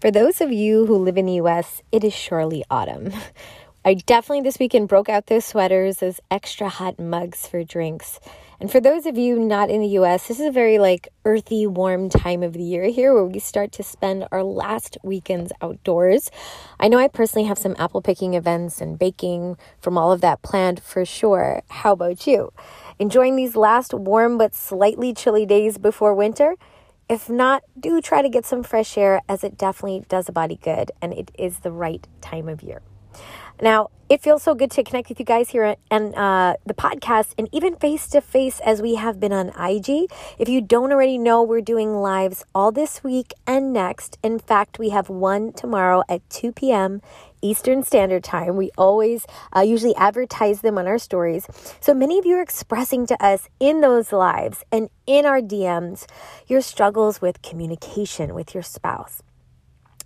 For those of you who live in the US, it is surely autumn. I definitely this weekend broke out those sweaters, those extra hot mugs for drinks. And for those of you not in the US, this is a very like earthy, warm time of the year here where we start to spend our last weekends outdoors. I know I personally have some apple picking events and baking from all of that planned for sure. How about you? Enjoying these last warm but slightly chilly days before winter? If not, do try to get some fresh air as it definitely does a body good and it is the right time of year. Now, it feels so good to connect with you guys here and uh, the podcast and even face to face as we have been on IG. If you don't already know, we're doing lives all this week and next. In fact, we have one tomorrow at 2 p.m. Eastern Standard Time. We always uh, usually advertise them on our stories. So many of you are expressing to us in those lives and in our DMs your struggles with communication with your spouse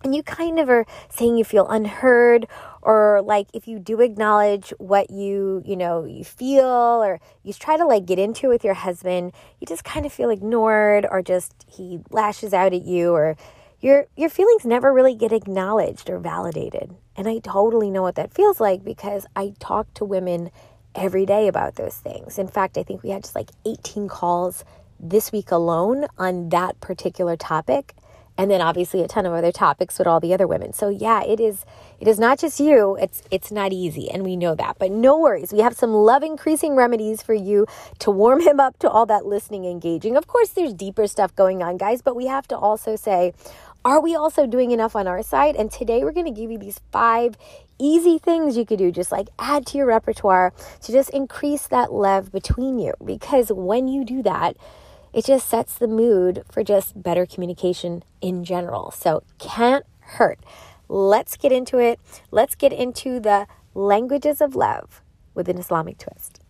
and you kind of are saying you feel unheard or like if you do acknowledge what you you know you feel or you try to like get into it with your husband you just kind of feel ignored or just he lashes out at you or your your feelings never really get acknowledged or validated and i totally know what that feels like because i talk to women every day about those things in fact i think we had just like 18 calls this week alone on that particular topic and then obviously a ton of other topics with all the other women. So yeah, it is it is not just you. It's it's not easy and we know that. But no worries. We have some love increasing remedies for you to warm him up to all that listening engaging. Of course there's deeper stuff going on, guys, but we have to also say are we also doing enough on our side? And today we're going to give you these five easy things you could do, just like add to your repertoire to just increase that love between you. Because when you do that, it just sets the mood for just better communication in general. So, can't hurt. Let's get into it. Let's get into the languages of love with an Islamic twist.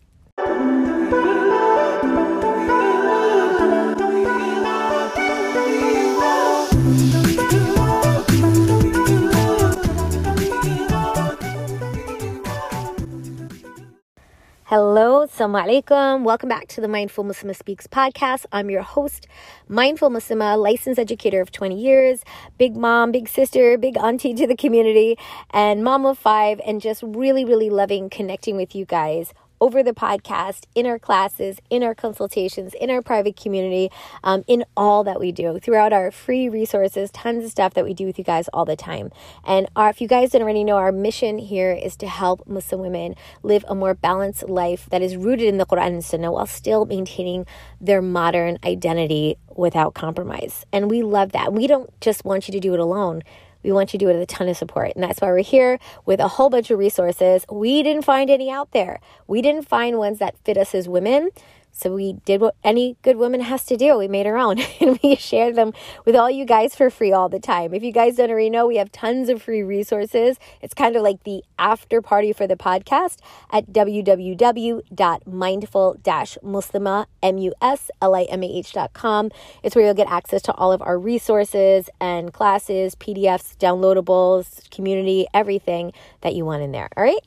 Hello, assalamu alaikum. Welcome back to the Mindful Muslimah Speaks podcast. I'm your host, Mindful Muslimah, licensed educator of 20 years, big mom, big sister, big auntie to the community, and mom of five, and just really, really loving connecting with you guys over the podcast, in our classes, in our consultations, in our private community, um, in all that we do throughout our free resources, tons of stuff that we do with you guys all the time. And our, if you guys didn't already know, our mission here is to help Muslim women live a more balanced life that is rooted in the Quran and Sunnah while still maintaining their modern identity without compromise. And we love that. We don't just want you to do it alone. We want you to do it with a ton of support. And that's why we're here with a whole bunch of resources. We didn't find any out there. We didn't find ones that fit us as women. So we did what any good woman has to do. We made our own and we shared them with all you guys for free all the time. If you guys don't already know, we have tons of free resources. It's kind of like the after party for the podcast at www.mindful-muslimah, M-U-S-L-I-M-A-H.com. It's where you'll get access to all of our resources and classes, PDFs, downloadables, community, everything that you want in there. All right.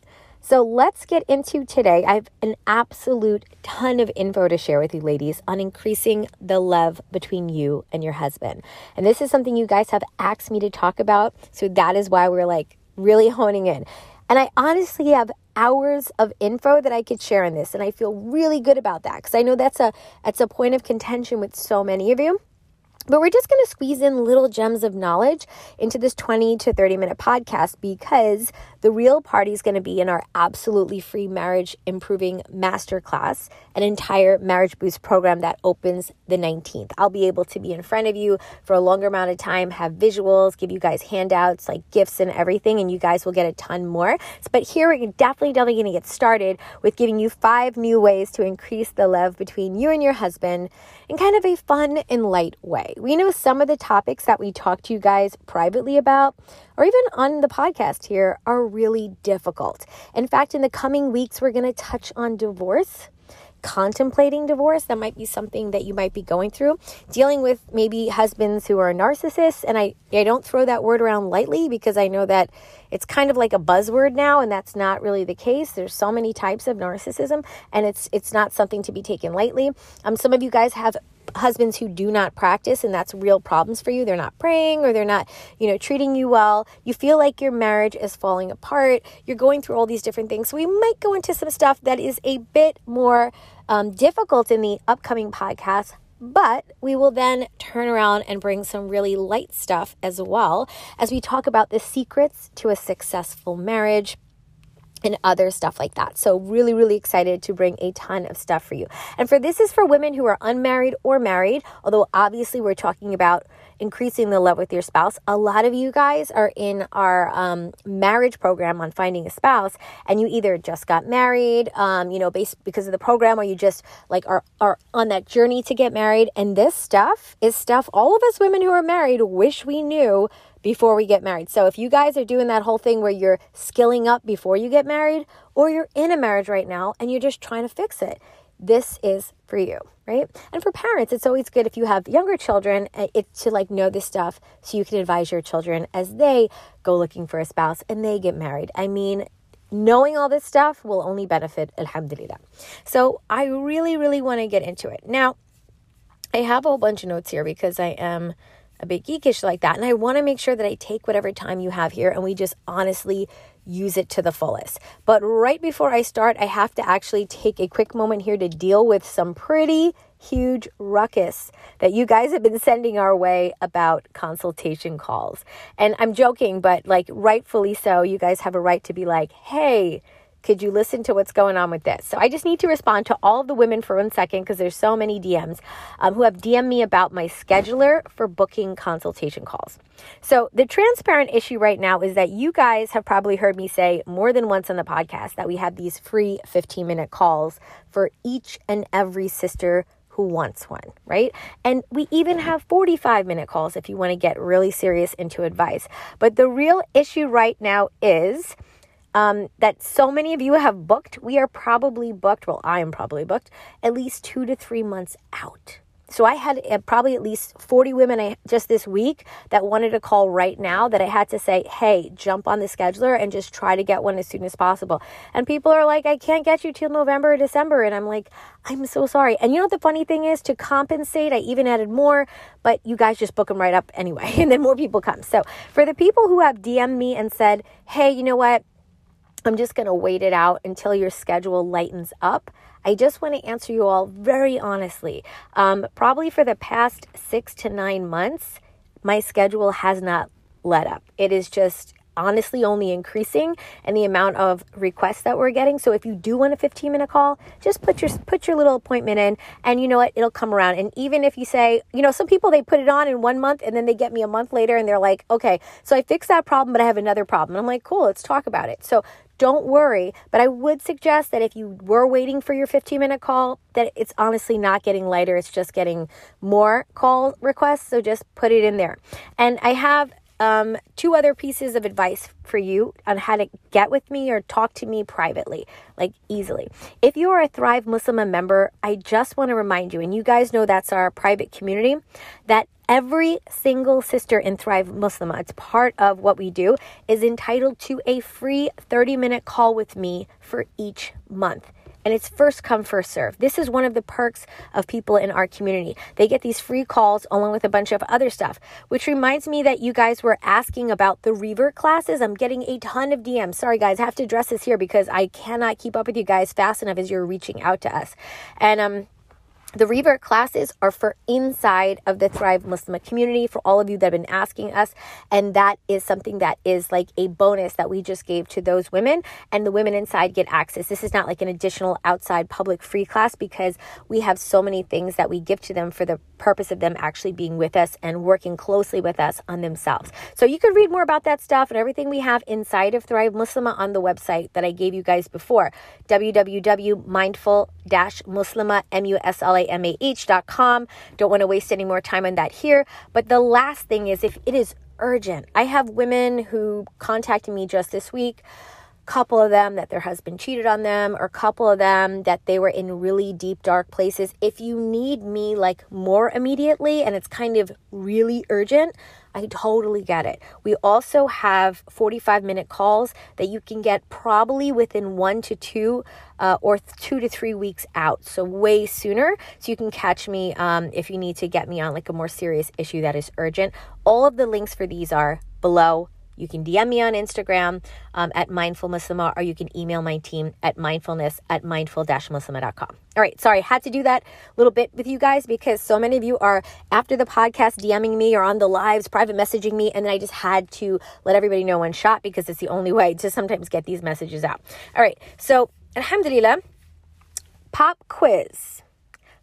So let's get into today. I have an absolute ton of info to share with you, ladies, on increasing the love between you and your husband. And this is something you guys have asked me to talk about. So that is why we're like really honing in. And I honestly have hours of info that I could share on this. And I feel really good about that because I know that's a that's a point of contention with so many of you. But we're just going to squeeze in little gems of knowledge into this 20 to 30 minute podcast because the real party is going to be in our absolutely free marriage improving masterclass, an entire marriage boost program that opens the 19th. I'll be able to be in front of you for a longer amount of time, have visuals, give you guys handouts like gifts and everything, and you guys will get a ton more. But here we're definitely, definitely going to get started with giving you five new ways to increase the love between you and your husband in kind of a fun and light way. We know some of the topics that we talk to you guys privately about, or even on the podcast here, are really difficult. In fact, in the coming weeks, we're going to touch on divorce contemplating divorce. That might be something that you might be going through. Dealing with maybe husbands who are narcissists. And I, I don't throw that word around lightly because I know that it's kind of like a buzzword now, and that's not really the case. There's so many types of narcissism, and it's it's not something to be taken lightly. Um, some of you guys have husbands who do not practice and that's real problems for you. They're not praying or they're not you know treating you well. You feel like your marriage is falling apart. You're going through all these different things. So we might go into some stuff that is a bit more um, difficult in the upcoming podcast but we will then turn around and bring some really light stuff as well as we talk about the secrets to a successful marriage and other stuff like that. So, really, really excited to bring a ton of stuff for you. And for this is for women who are unmarried or married, although obviously we're talking about increasing the love with your spouse. A lot of you guys are in our um, marriage program on finding a spouse, and you either just got married, um, you know, based because of the program, or you just like are, are on that journey to get married. And this stuff is stuff all of us women who are married wish we knew before we get married. So if you guys are doing that whole thing where you're skilling up before you get married, or you're in a marriage right now and you're just trying to fix it, this is for you, right? And for parents, it's always good if you have younger children uh, it, to like know this stuff so you can advise your children as they go looking for a spouse and they get married. I mean, knowing all this stuff will only benefit alhamdulillah. So I really, really want to get into it. Now, I have a whole bunch of notes here because I am a bit geekish like that. And I want to make sure that I take whatever time you have here and we just honestly use it to the fullest. But right before I start, I have to actually take a quick moment here to deal with some pretty huge ruckus that you guys have been sending our way about consultation calls. And I'm joking, but like rightfully so, you guys have a right to be like, hey, could you listen to what's going on with this? So I just need to respond to all of the women for one second because there's so many DMs um, who have DM'd me about my scheduler for booking consultation calls. So the transparent issue right now is that you guys have probably heard me say more than once on the podcast that we have these free 15 minute calls for each and every sister who wants one, right? And we even have 45 minute calls if you want to get really serious into advice. But the real issue right now is um, that so many of you have booked. We are probably booked, well, I am probably booked at least two to three months out. So I had uh, probably at least 40 women just this week that wanted to call right now that I had to say, hey, jump on the scheduler and just try to get one as soon as possible. And people are like, I can't get you till November or December. And I'm like, I'm so sorry. And you know what the funny thing is? To compensate, I even added more, but you guys just book them right up anyway. And then more people come. So for the people who have DM'd me and said, hey, you know what? I'm just going to wait it out until your schedule lightens up. I just want to answer you all very honestly. Um, probably for the past six to nine months, my schedule has not let up. It is just honestly only increasing and the amount of requests that we're getting. So if you do want a 15 minute call, just put your put your little appointment in and you know what, it'll come around. And even if you say, you know, some people they put it on in 1 month and then they get me a month later and they're like, "Okay, so I fixed that problem, but I have another problem." And I'm like, "Cool, let's talk about it." So don't worry, but I would suggest that if you were waiting for your 15 minute call, that it's honestly not getting lighter, it's just getting more call requests. So just put it in there. And I have um, two other pieces of advice for you on how to get with me or talk to me privately, like easily. If you are a Thrive Muslim member, I just want to remind you, and you guys know that's our private community, that every single sister in Thrive Muslim, it's part of what we do, is entitled to a free 30 minute call with me for each month and it's first come, first serve. This is one of the perks of people in our community. They get these free calls along with a bunch of other stuff, which reminds me that you guys were asking about the revert classes. I'm getting a ton of DMs. Sorry, guys, I have to address this here because I cannot keep up with you guys fast enough as you're reaching out to us. And um, the revert classes are for inside of the Thrive Muslim community for all of you that have been asking us. And that is something that is like a bonus that we just gave to those women. And the women inside get access. This is not like an additional outside public free class because we have so many things that we give to them for the purpose of them actually being with us and working closely with us on themselves. So you could read more about that stuff and everything we have inside of Thrive Muslima on the website that I gave you guys before www.mindful-muslimah, M-U-S-L-A mah.com. Don't want to waste any more time on that here. But the last thing is if it is urgent, I have women who contacted me just this week couple of them that their husband cheated on them or a couple of them that they were in really deep dark places if you need me like more immediately and it's kind of really urgent I totally get it. We also have 45 minute calls that you can get probably within one to two uh, or two to three weeks out. So, way sooner. So, you can catch me um, if you need to get me on like a more serious issue that is urgent. All of the links for these are below you can DM me on Instagram um, at Mindful Muslimah, or you can email my team at mindfulness at mindful-muslimah.com. All right, sorry, had to do that little bit with you guys because so many of you are after the podcast DMing me or on the lives, private messaging me, and then I just had to let everybody know one shot because it's the only way to sometimes get these messages out. All right, so Alhamdulillah, pop quiz.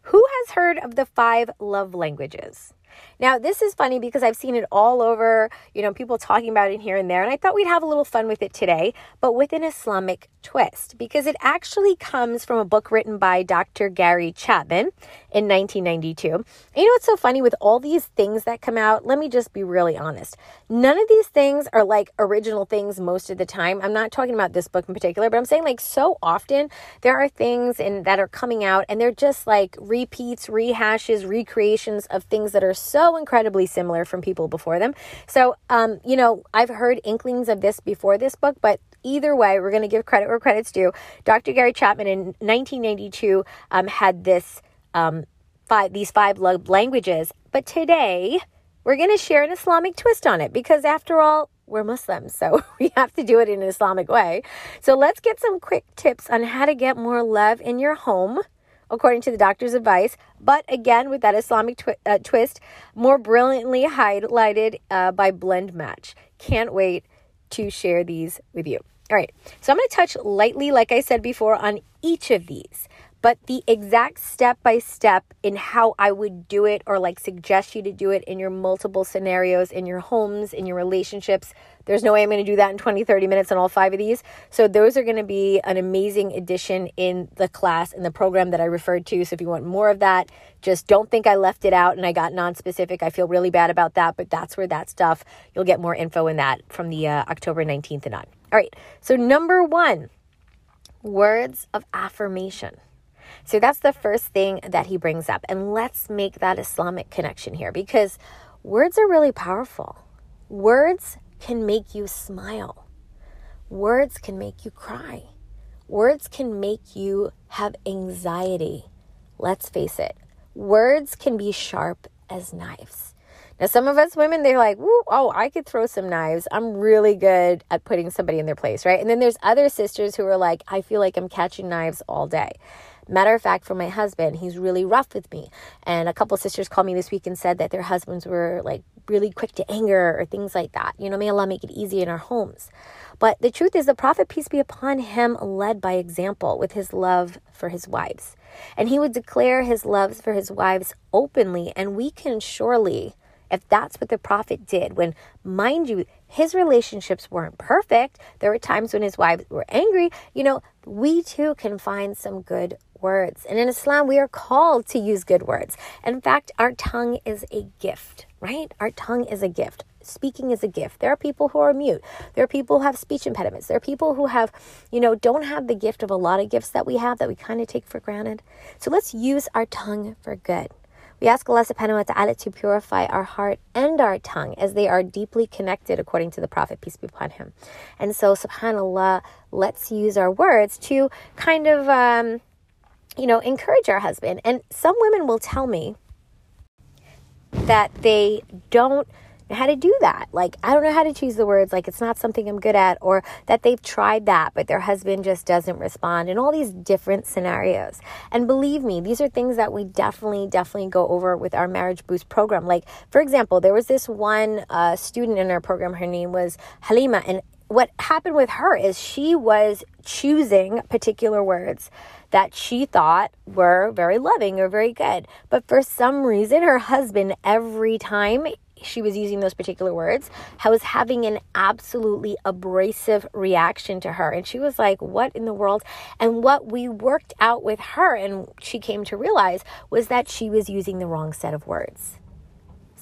Who has heard of the five love languages? Now, this is funny because I've seen it all over, you know, people talking about it here and there, and I thought we'd have a little fun with it today, but with an Islamic twist because it actually comes from a book written by Dr. Gary Chapman in 1992. And you know what's so funny with all these things that come out? Let me just be really honest. None of these things are like original things most of the time. I'm not talking about this book in particular, but I'm saying like so often there are things in, that are coming out and they're just like repeats, rehashes, recreations of things that are so incredibly similar from people before them. So, um, you know, I've heard inklings of this before this book, but either way, we're going to give credit where credit's due. Dr. Gary Chapman in 1992 um, had this um, five these five languages, but today we're going to share an Islamic twist on it because, after all, we're Muslims, so we have to do it in an Islamic way. So let's get some quick tips on how to get more love in your home according to the doctor's advice, but again with that Islamic twi- uh, twist, more brilliantly highlighted uh, by Blend Match. Can't wait to share these with you. All right, so I'm going to touch lightly, like I said before, on each of these but the exact step by step in how I would do it or like suggest you to do it in your multiple scenarios, in your homes, in your relationships. There's no way I'm going to do that in 20, 30 minutes on all five of these. So those are going to be an amazing addition in the class, in the program that I referred to. So if you want more of that, just don't think I left it out and I got non-specific. I feel really bad about that, but that's where that stuff, you'll get more info in that from the uh, October 19th and on. All right. So number one, words of affirmation. So that's the first thing that he brings up. And let's make that Islamic connection here because words are really powerful. Words can make you smile, words can make you cry, words can make you have anxiety. Let's face it, words can be sharp as knives. Now, some of us women, they're like, oh, I could throw some knives. I'm really good at putting somebody in their place, right? And then there's other sisters who are like, I feel like I'm catching knives all day. Matter of fact, for my husband, he's really rough with me. And a couple sisters called me this week and said that their husbands were like really quick to anger or things like that. You know, may Allah make it easy in our homes. But the truth is, the Prophet, peace be upon him, led by example with his love for his wives. And he would declare his loves for his wives openly. And we can surely if that's what the prophet did, when, mind you, his relationships weren't perfect, there were times when his wives were angry, you know, we too can find some good words. And in Islam, we are called to use good words. In fact, our tongue is a gift, right? Our tongue is a gift. Speaking is a gift. There are people who are mute. There are people who have speech impediments. There are people who have, you know, don't have the gift of a lot of gifts that we have that we kind of take for granted. So let's use our tongue for good. We ask Allah subhanahu wa ta'ala to purify our heart and our tongue as they are deeply connected according to the Prophet, peace be upon him. And so, subhanAllah, let's use our words to kind of, um, you know, encourage our husband. And some women will tell me that they don't know how to do that. Like, I don't know how to choose the words. Like, it's not something I'm good at, or that they've tried that, but their husband just doesn't respond, and all these different scenarios. And believe me, these are things that we definitely, definitely go over with our Marriage Boost program. Like, for example, there was this one uh, student in our program, her name was Halima, and what happened with her is she was choosing particular words that she thought were very loving or very good. But for some reason, her husband, every time she was using those particular words, I was having an absolutely abrasive reaction to her. And she was like, What in the world? And what we worked out with her, and she came to realize, was that she was using the wrong set of words.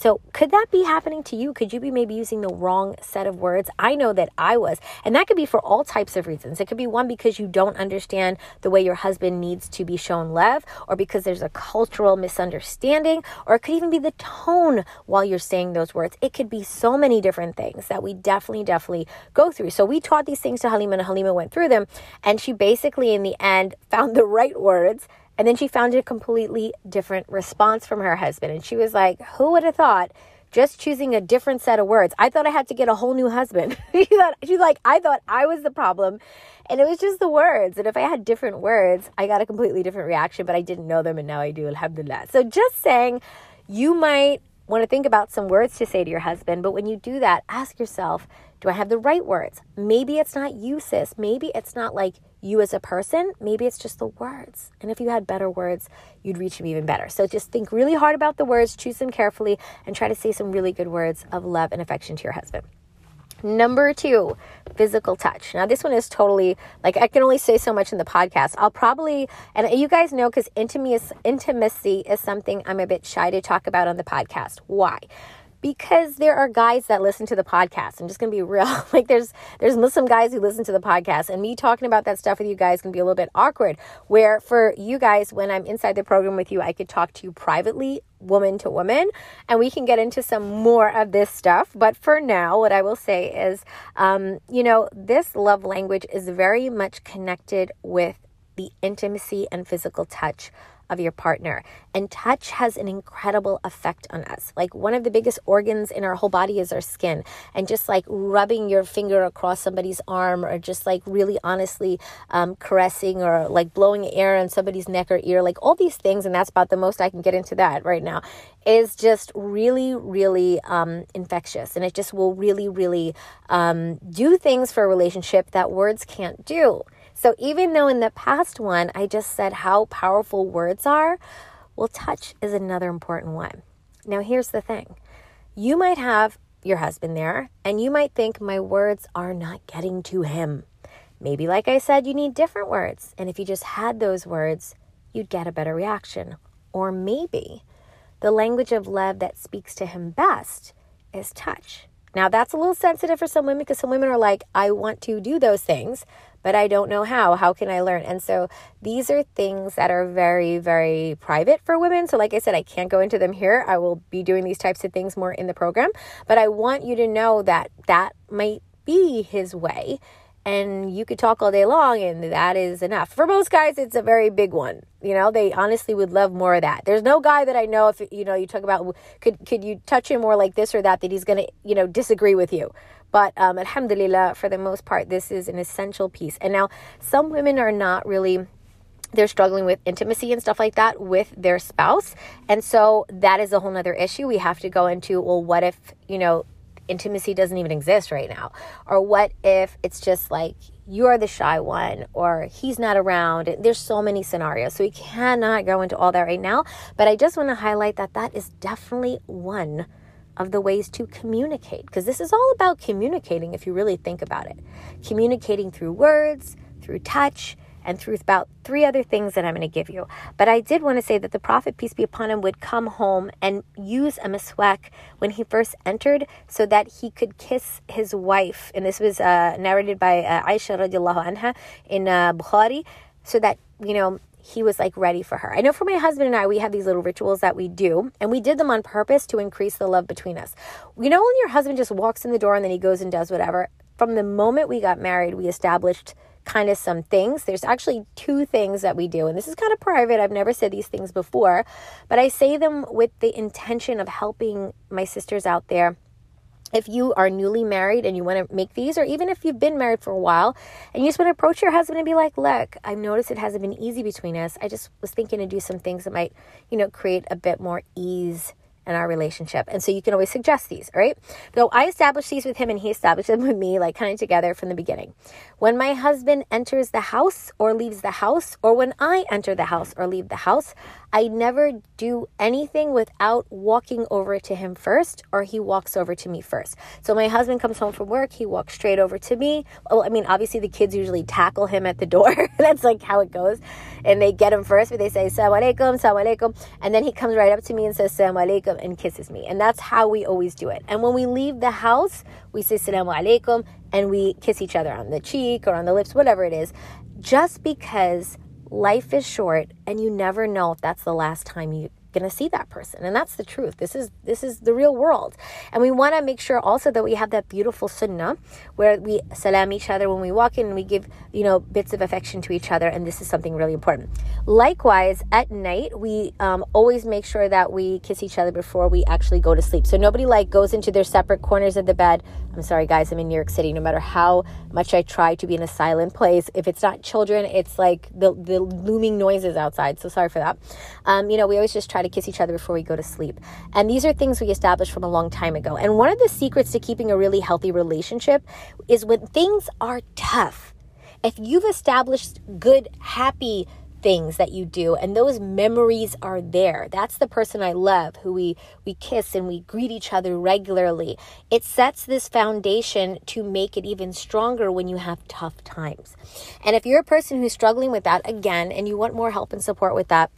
So, could that be happening to you? Could you be maybe using the wrong set of words? I know that I was. And that could be for all types of reasons. It could be one because you don't understand the way your husband needs to be shown love, or because there's a cultural misunderstanding, or it could even be the tone while you're saying those words. It could be so many different things that we definitely, definitely go through. So, we taught these things to Halima, and Halima went through them. And she basically, in the end, found the right words and then she found a completely different response from her husband. And she was like, Who would have thought just choosing a different set of words? I thought I had to get a whole new husband. she thought she's like, I thought I was the problem. And it was just the words. And if I had different words, I got a completely different reaction, but I didn't know them and now I do, alhamdulillah. So just saying you might want to think about some words to say to your husband, but when you do that, ask yourself, do I have the right words? Maybe it's not you, sis. Maybe it's not like you as a person. Maybe it's just the words. And if you had better words, you'd reach him even better. So just think really hard about the words, choose them carefully, and try to say some really good words of love and affection to your husband. Number two, physical touch. Now, this one is totally like I can only say so much in the podcast. I'll probably, and you guys know because intimacy, intimacy is something I'm a bit shy to talk about on the podcast. Why? Because there are guys that listen to the podcast. I'm just gonna be real. like there's there's Muslim guys who listen to the podcast, and me talking about that stuff with you guys can be a little bit awkward. Where for you guys, when I'm inside the program with you, I could talk to you privately, woman to woman, and we can get into some more of this stuff. But for now, what I will say is, um, you know, this love language is very much connected with the intimacy and physical touch of your partner. And touch has an incredible effect on us. Like one of the biggest organs in our whole body is our skin. And just like rubbing your finger across somebody's arm or just like really honestly um, caressing or like blowing air on somebody's neck or ear, like all these things, and that's about the most I can get into that right now, is just really, really um, infectious. And it just will really, really um, do things for a relationship that words can't do. So even though in the past one I just said how powerful words are, well, touch is another important one. Now, here's the thing you might have your husband there, and you might think my words are not getting to him. Maybe, like I said, you need different words. And if you just had those words, you'd get a better reaction. Or maybe the language of love that speaks to him best is touch. Now, that's a little sensitive for some women because some women are like, I want to do those things, but I don't know how. How can I learn? And so these are things that are very, very private for women. So, like I said, I can't go into them here. I will be doing these types of things more in the program, but I want you to know that that might be his way. And you could talk all day long, and that is enough. For most guys, it's a very big one. You know, they honestly would love more of that. There's no guy that I know if you know you talk about could could you touch him more like this or that that he's gonna you know disagree with you. But um, alhamdulillah, for the most part, this is an essential piece. And now, some women are not really they're struggling with intimacy and stuff like that with their spouse. And so that is a whole nother issue. We have to go into, well, what if, you know, intimacy doesn't even exist right now? Or what if it's just like you're the shy one or he's not around? There's so many scenarios. So we cannot go into all that right now. But I just want to highlight that that is definitely one of the ways to communicate because this is all about communicating if you really think about it. Communicating through words, through touch, and through about three other things that I'm going to give you. But I did want to say that the Prophet, peace be upon him, would come home and use a miswak when he first entered so that he could kiss his wife. And this was uh, narrated by uh, Aisha radiallahu anha in uh, Bukhari, so that, you know, he was like ready for her. I know for my husband and I, we have these little rituals that we do, and we did them on purpose to increase the love between us. You know, when your husband just walks in the door and then he goes and does whatever, from the moment we got married, we established kind of some things. There's actually two things that we do, and this is kind of private. I've never said these things before, but I say them with the intention of helping my sisters out there if you are newly married and you want to make these, or even if you've been married for a while and you just want to approach your husband and be like, look, I've noticed it hasn't been easy between us. I just was thinking to do some things that might, you know, create a bit more ease in our relationship. And so you can always suggest these, right? So I established these with him and he established them with me, like kind of together from the beginning. When my husband enters the house or leaves the house, or when I enter the house or leave the house, I never do anything without walking over to him first, or he walks over to me first. So my husband comes home from work, he walks straight over to me. Well, I mean, obviously the kids usually tackle him at the door. That's like how it goes. And they get him first, but they say, Salam alaikum, Salam alaikum. And then he comes right up to me and says, Salam alaikum alaikum and kisses me. And that's how we always do it. And when we leave the house, we say salamu alaikum and we kiss each other on the cheek or on the lips, whatever it is, just because life is short and you never know if that's the last time you going to see that person and that's the truth. This is this is the real world. And we want to make sure also that we have that beautiful sunnah where we salam each other when we walk in and we give you know bits of affection to each other and this is something really important. Likewise at night we um, always make sure that we kiss each other before we actually go to sleep. So nobody like goes into their separate corners of the bed i'm sorry guys i'm in new york city no matter how much i try to be in a silent place if it's not children it's like the, the looming noises outside so sorry for that um, you know we always just try to kiss each other before we go to sleep. And these are things we established from a long time ago. And one of the secrets to keeping a really healthy relationship is when things are tough. If you've established good, happy things that you do and those memories are there that's the person i love who we we kiss and we greet each other regularly it sets this foundation to make it even stronger when you have tough times and if you're a person who's struggling with that again and you want more help and support with that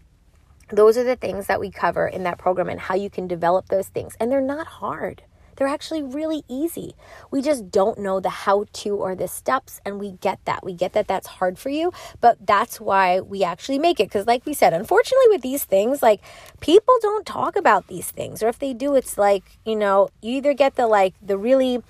those are the things that we cover in that program and how you can develop those things. And they're not hard. They're actually really easy. We just don't know the how to or the steps, and we get that. We get that that's hard for you, but that's why we actually make it. Because, like we said, unfortunately, with these things, like people don't talk about these things, or if they do, it's like, you know, you either get the like the really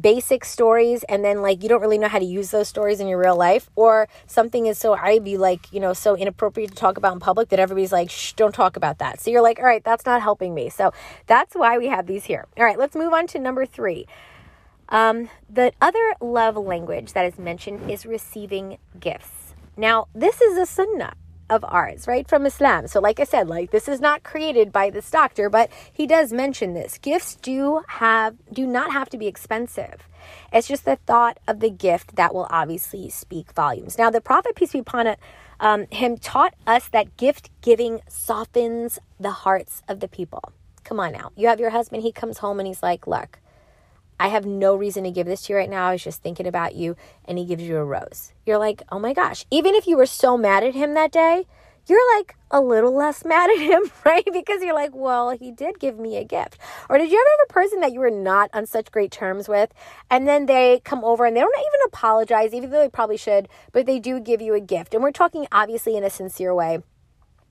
basic stories and then like you don't really know how to use those stories in your real life or something is so i be like you know so inappropriate to talk about in public that everybody's like shh don't talk about that. So you're like all right that's not helping me. So that's why we have these here. All right let's move on to number three. Um, the other love language that is mentioned is receiving gifts. Now this is a sunnah of ours, right? From Islam. So, like I said, like this is not created by this doctor, but he does mention this. Gifts do have do not have to be expensive. It's just the thought of the gift that will obviously speak volumes. Now, the Prophet, peace be upon it, um, him taught us that gift giving softens the hearts of the people. Come on now. You have your husband, he comes home and he's like, Look, I have no reason to give this to you right now. I was just thinking about you. And he gives you a rose. You're like, oh my gosh. Even if you were so mad at him that day, you're like a little less mad at him, right? Because you're like, well, he did give me a gift. Or did you ever have a person that you were not on such great terms with? And then they come over and they don't even apologize, even though they probably should, but they do give you a gift. And we're talking obviously in a sincere way.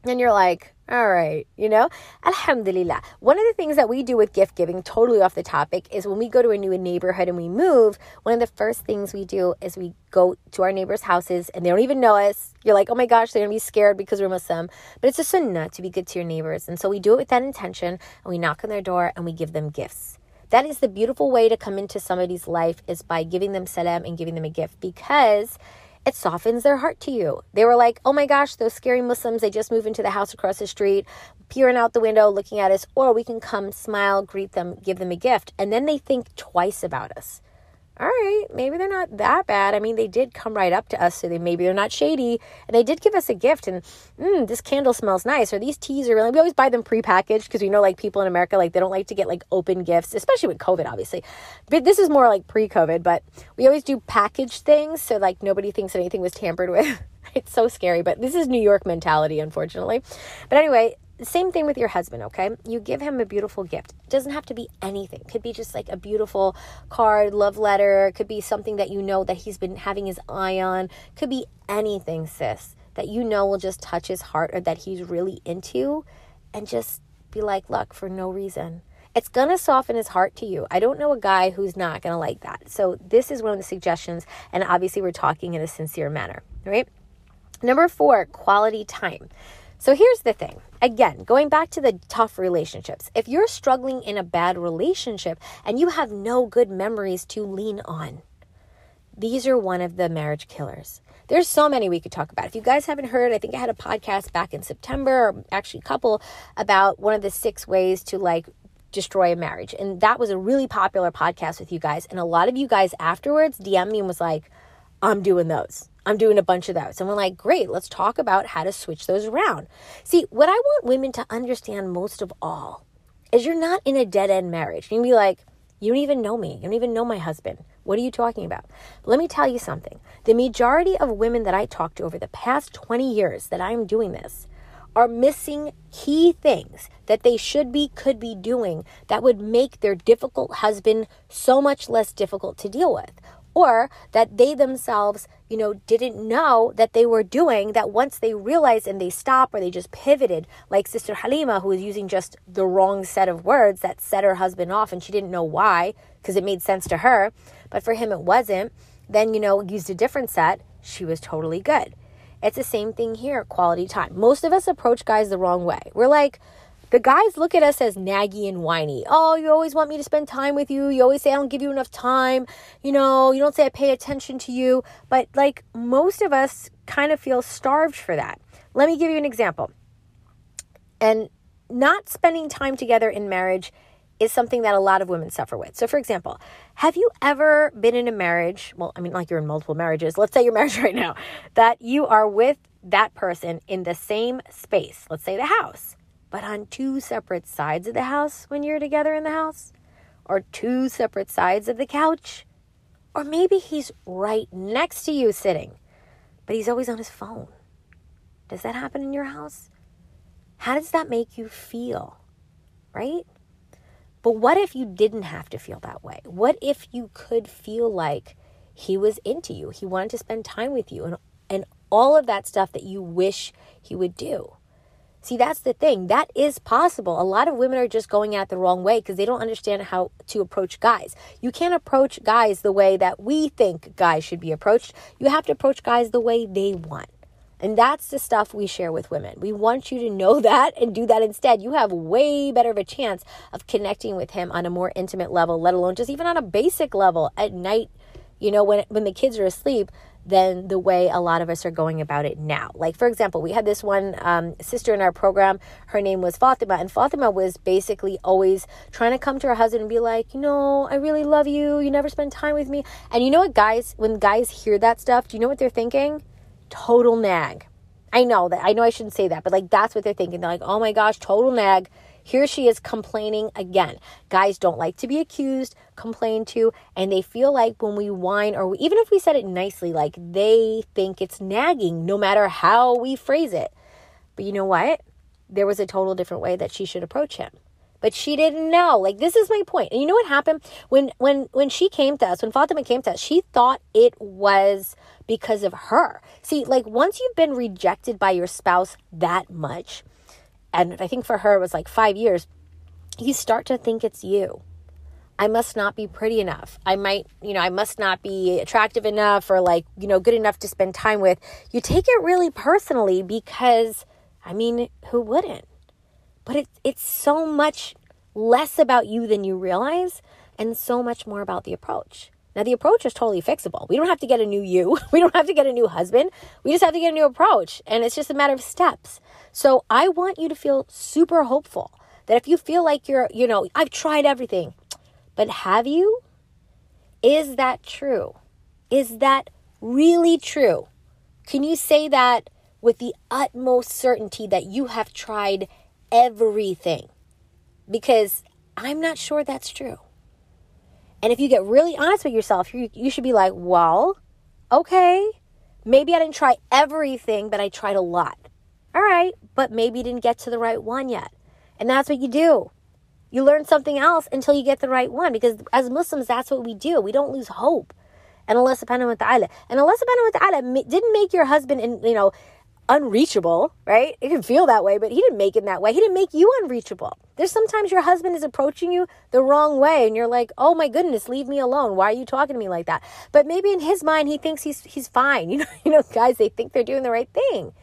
And you're like, all right, you know, Alhamdulillah. One of the things that we do with gift giving, totally off the topic, is when we go to a new neighborhood and we move, one of the first things we do is we go to our neighbors' houses and they don't even know us. You're like, oh my gosh, they're gonna be scared because we're Muslim. But it's a sunnah to be good to your neighbors. And so we do it with that intention and we knock on their door and we give them gifts. That is the beautiful way to come into somebody's life is by giving them salam and giving them a gift because it softens their heart to you. They were like, oh my gosh, those scary Muslims, they just moved into the house across the street, peering out the window, looking at us, or we can come, smile, greet them, give them a gift. And then they think twice about us all right, maybe they're not that bad. I mean, they did come right up to us, so they maybe they're not shady, and they did give us a gift. And mm, this candle smells nice, or these teas are really. We always buy them prepackaged because we know like people in America like they don't like to get like open gifts, especially with COVID, obviously. But this is more like pre-COVID. But we always do packaged things, so like nobody thinks anything was tampered with. it's so scary, but this is New York mentality, unfortunately. But anyway, same thing with your husband, okay? You give him a beautiful gift. It doesn't have to be anything. It could be just like a beautiful card, love letter. It could be something that you know that he's been having his eye on. It could be anything, sis, that you know will just touch his heart or that he's really into and just be like, look, for no reason. It's going to soften his heart to you. I don't know a guy who's not going to like that. So, this is one of the suggestions. And obviously, we're talking in a sincere manner, right? Number four, quality time. So here's the thing. Again, going back to the tough relationships. If you're struggling in a bad relationship and you have no good memories to lean on, these are one of the marriage killers. There's so many we could talk about. If you guys haven't heard, I think I had a podcast back in September, or actually a couple, about one of the six ways to like destroy a marriage. And that was a really popular podcast with you guys. And a lot of you guys afterwards DM me and was like, I'm doing those. I'm doing a bunch of those. And we're like, great, let's talk about how to switch those around. See, what I want women to understand most of all is you're not in a dead end marriage. You can be like, you don't even know me. You don't even know my husband. What are you talking about? Let me tell you something. The majority of women that I talked to over the past 20 years that I'm doing this are missing key things that they should be, could be doing that would make their difficult husband so much less difficult to deal with. Or that they themselves, you know, didn't know that they were doing that once they realized and they stopped or they just pivoted, like Sister Halima, who was using just the wrong set of words that set her husband off and she didn't know why because it made sense to her, but for him it wasn't. Then, you know, used a different set, she was totally good. It's the same thing here, quality time. Most of us approach guys the wrong way. We're like, the guys look at us as naggy and whiny. Oh, you always want me to spend time with you. You always say I don't give you enough time. You know, you don't say I pay attention to you. But like most of us kind of feel starved for that. Let me give you an example. And not spending time together in marriage is something that a lot of women suffer with. So, for example, have you ever been in a marriage? Well, I mean, like you're in multiple marriages. Let's say you're married right now, that you are with that person in the same space, let's say the house, but on two separate sides of the house when you're together in the house, or two separate sides of the couch, or maybe he's right next to you sitting, but he's always on his phone. Does that happen in your house? How does that make you feel? Right? But what if you didn't have to feel that way? What if you could feel like he was into you? He wanted to spend time with you and and all of that stuff that you wish he would do. See, that's the thing. That is possible. A lot of women are just going at the wrong way because they don't understand how to approach guys. You can't approach guys the way that we think guys should be approached. You have to approach guys the way they want. And that's the stuff we share with women. We want you to know that and do that instead. You have way better of a chance of connecting with him on a more intimate level, let alone just even on a basic level at night, you know, when when the kids are asleep, than the way a lot of us are going about it now. Like, for example, we had this one um, sister in our program. Her name was Fatima, and Fatima was basically always trying to come to her husband and be like, you know, I really love you. You never spend time with me. And you know what, guys, when guys hear that stuff, do you know what they're thinking? total nag. I know that. I know I shouldn't say that, but like that's what they're thinking. They're like, oh my gosh, total nag. Here she is complaining again. Guys don't like to be accused, complained to, and they feel like when we whine, or even if we said it nicely, like they think it's nagging no matter how we phrase it. But you know what? There was a total different way that she should approach him but she didn't know. Like this is my point. And you know what happened when when when she came to us, when Fatima came to us, she thought it was because of her. See, like once you've been rejected by your spouse that much, and I think for her it was like 5 years, you start to think it's you. I must not be pretty enough. I might, you know, I must not be attractive enough or like, you know, good enough to spend time with. You take it really personally because I mean, who wouldn't? But it, it's so much less about you than you realize and so much more about the approach. Now, the approach is totally fixable. We don't have to get a new you. We don't have to get a new husband. We just have to get a new approach. And it's just a matter of steps. So I want you to feel super hopeful that if you feel like you're, you know, I've tried everything, but have you? Is that true? Is that really true? Can you say that with the utmost certainty that you have tried everything because I'm not sure that's true. And if you get really honest with yourself, you, you should be like, well, okay, maybe I didn't try everything, but I tried a lot. All right, but maybe you didn't get to the right one yet. And that's what you do. You learn something else until you get the right one because as Muslims, that's what we do. We don't lose hope. And Allah subhanahu wa ta'ala. And Allah subhanahu wa ta'ala didn't make your husband, and you know, unreachable, right? It can feel that way, but he didn't make it that way. He didn't make you unreachable. There's sometimes your husband is approaching you the wrong way and you're like, "Oh my goodness, leave me alone. Why are you talking to me like that?" But maybe in his mind he thinks he's he's fine. You know, you know guys, they think they're doing the right thing.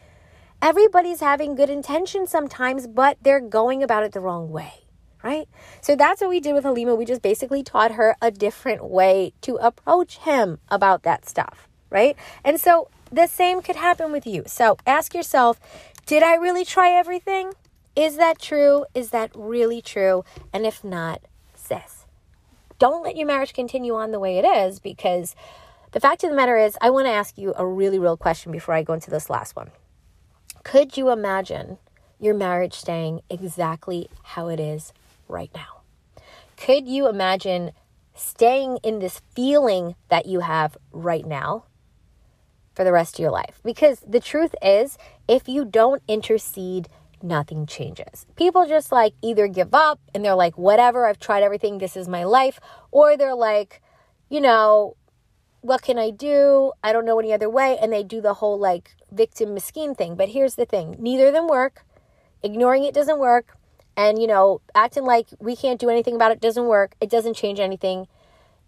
Everybody's having good intentions sometimes, but they're going about it the wrong way. Right? So that's what we did with Halima. We just basically taught her a different way to approach him about that stuff, right? And so the same could happen with you. So ask yourself Did I really try everything? Is that true? Is that really true? And if not, sis, don't let your marriage continue on the way it is because the fact of the matter is, I want to ask you a really real question before I go into this last one. Could you imagine your marriage staying exactly how it is right now? Could you imagine staying in this feeling that you have right now? For the rest of your life. Because the truth is, if you don't intercede nothing changes. People just like either give up and they're like, whatever, I've tried everything, this is my life, or they're like, you know, what can I do? I don't know any other way. And they do the whole like victim miskin thing. But here's the thing neither of them work. Ignoring it doesn't work. And, you know, acting like we can't do anything about it doesn't work. It doesn't change anything.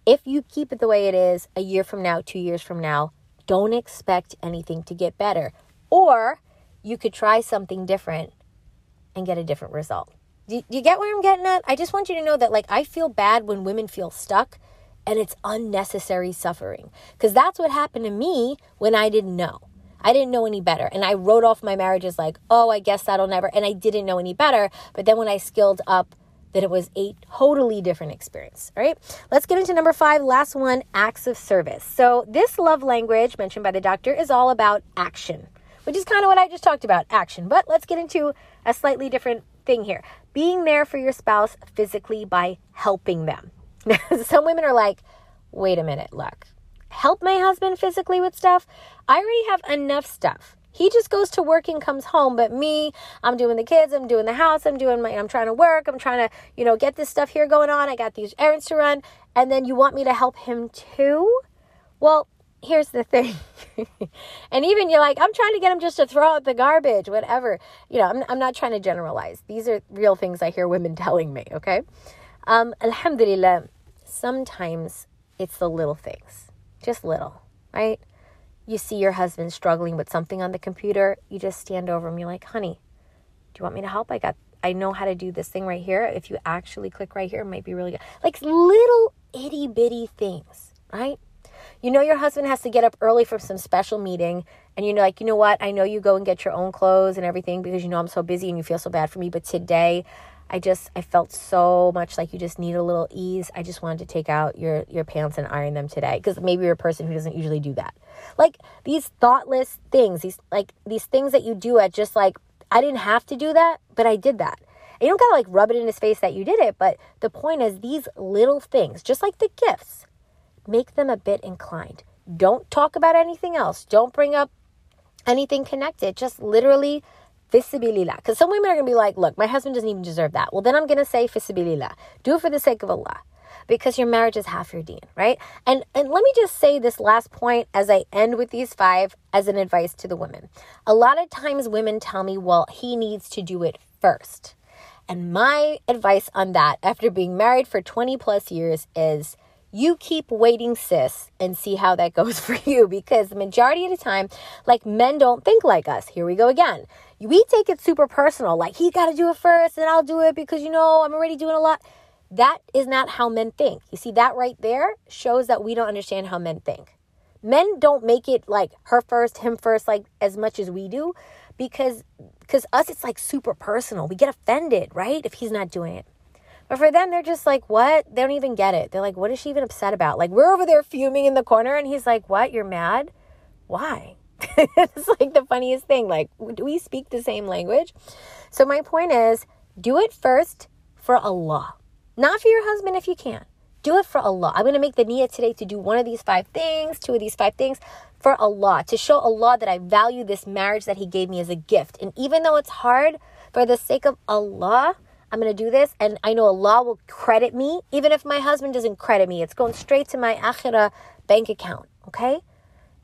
If you keep it the way it is a year from now, two years from now, don't expect anything to get better. Or you could try something different and get a different result. Do, do you get where I'm getting at? I just want you to know that, like, I feel bad when women feel stuck and it's unnecessary suffering. Because that's what happened to me when I didn't know. I didn't know any better. And I wrote off my marriage as like, oh, I guess that'll never. And I didn't know any better. But then when I skilled up, that it was a totally different experience. All right, let's get into number five, last one acts of service. So, this love language mentioned by the doctor is all about action, which is kind of what I just talked about action. But let's get into a slightly different thing here being there for your spouse physically by helping them. Some women are like, wait a minute, look, help my husband physically with stuff? I already have enough stuff. He just goes to work and comes home, but me, I'm doing the kids, I'm doing the house, I'm doing my I'm trying to work, I'm trying to, you know, get this stuff here going on. I got these errands to run, and then you want me to help him too? Well, here's the thing. and even you're like, I'm trying to get him just to throw out the garbage, whatever. You know, I'm, I'm not trying to generalize. These are real things I hear women telling me, okay? Um, Alhamdulillah, sometimes it's the little things, just little, right? You see your husband struggling with something on the computer, you just stand over him. You're like, honey, do you want me to help? I got, I know how to do this thing right here. If you actually click right here, it might be really good. Like little itty bitty things, right? You know your husband has to get up early for some special meeting, and you're like, you know what? I know you go and get your own clothes and everything because you know I'm so busy and you feel so bad for me. But today, I just I felt so much like you just need a little ease. I just wanted to take out your your pants and iron them today because maybe you're a person who doesn't usually do that. Like these thoughtless things, these like these things that you do at just like I didn't have to do that, but I did that. And you don't gotta like rub it in his face that you did it, but the point is these little things, just like the gifts, make them a bit inclined. Don't talk about anything else. Don't bring up anything connected. Just literally Fi sabilillah. Because some women are going to be like, look, my husband doesn't even deserve that. Well, then I'm going to say fi sabilillah. Do it for the sake of Allah. Because your marriage is half your deen, right? And and let me just say this last point as I end with these five as an advice to the women. A lot of times women tell me, well, he needs to do it first. And my advice on that after being married for 20 plus years is you keep waiting, sis, and see how that goes for you because the majority of the time, like men don't think like us. Here we go again. We take it super personal, like he got to do it first and I'll do it because you know I'm already doing a lot. That is not how men think. You see, that right there shows that we don't understand how men think. Men don't make it like her first, him first, like as much as we do because because us it's like super personal. We get offended, right? If he's not doing it. But for them, they're just like, what? They don't even get it. They're like, what is she even upset about? Like, we're over there fuming in the corner, and he's like, what? You're mad? Why? it's like the funniest thing. Like, do we speak the same language? So, my point is do it first for Allah, not for your husband if you can. Do it for Allah. I'm going to make the niyyah today to do one of these five things, two of these five things for Allah, to show Allah that I value this marriage that He gave me as a gift. And even though it's hard, for the sake of Allah, I'm going to do this and I know Allah will credit me. Even if my husband doesn't credit me, it's going straight to my akhirah bank account. Okay?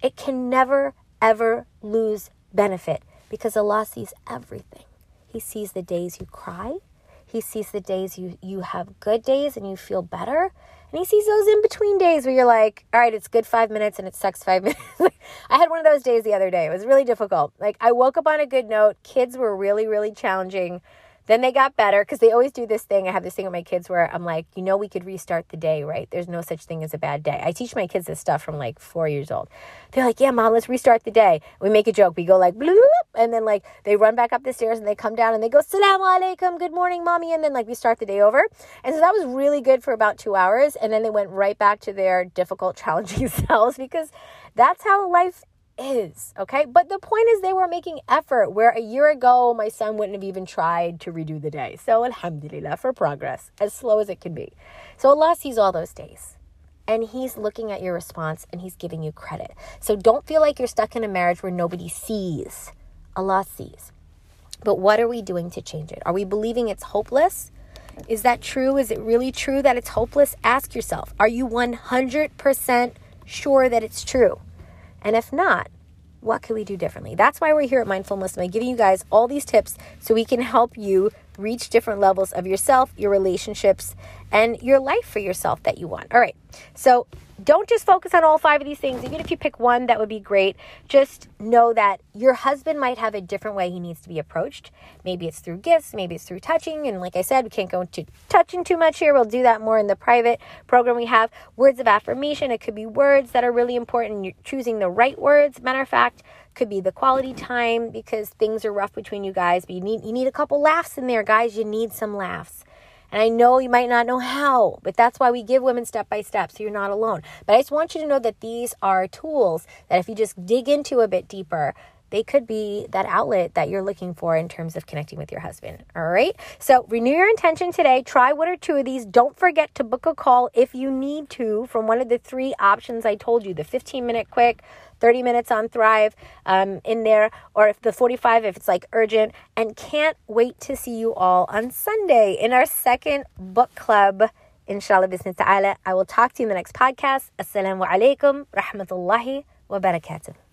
It can never, ever lose benefit because Allah sees everything. He sees the days you cry. He sees the days you, you have good days and you feel better. And he sees those in between days where you're like, all right, it's good five minutes and it sucks five minutes. I had one of those days the other day. It was really difficult. Like, I woke up on a good note. Kids were really, really challenging. Then they got better because they always do this thing. I have this thing with my kids where I'm like, you know, we could restart the day, right? There's no such thing as a bad day. I teach my kids this stuff from like four years old. They're like, yeah, mom, let's restart the day. We make a joke. We go like, bloop, and then like they run back up the stairs and they come down and they go, salam alaikum, good morning, mommy. And then like we start the day over. And so that was really good for about two hours. And then they went right back to their difficult, challenging selves because that's how life is, okay? But the point is, they were making effort where a year ago, my son wouldn't have even tried to redo the day. So, alhamdulillah, for progress, as slow as it can be. So, Allah sees all those days. And he's looking at your response and he's giving you credit. So don't feel like you're stuck in a marriage where nobody sees. Allah sees. But what are we doing to change it? Are we believing it's hopeless? Is that true? Is it really true that it's hopeless? Ask yourself are you 100% sure that it's true? And if not, what can we do differently? That's why we're here at Mindful Muslimah, giving you guys all these tips so we can help you reach different levels of yourself, your relationships, and your life for yourself that you want. All right. So don't just focus on all five of these things. Even if you pick one, that would be great. Just know that your husband might have a different way he needs to be approached. Maybe it's through gifts, maybe it's through touching. And like I said, we can't go into touching too much here. We'll do that more in the private program we have. Words of affirmation, it could be words that are really important. You're choosing the right words. Matter of fact, could be the quality time because things are rough between you guys, but you need you need a couple laughs in there, guys. You need some laughs. And I know you might not know how, but that's why we give women step by step so you're not alone. But I just want you to know that these are tools that if you just dig into a bit deeper, they could be that outlet that you're looking for in terms of connecting with your husband. All right. So renew your intention today. Try one or two of these. Don't forget to book a call if you need to from one of the three options I told you the 15 minute quick, 30 minutes on Thrive um, in there, or if the 45 if it's like urgent. And can't wait to see you all on Sunday in our second book club. Inshallah, bismillah ta'ala. I will talk to you in the next podcast. Assalamu alaikum, rahmatullahi wa barakatuh.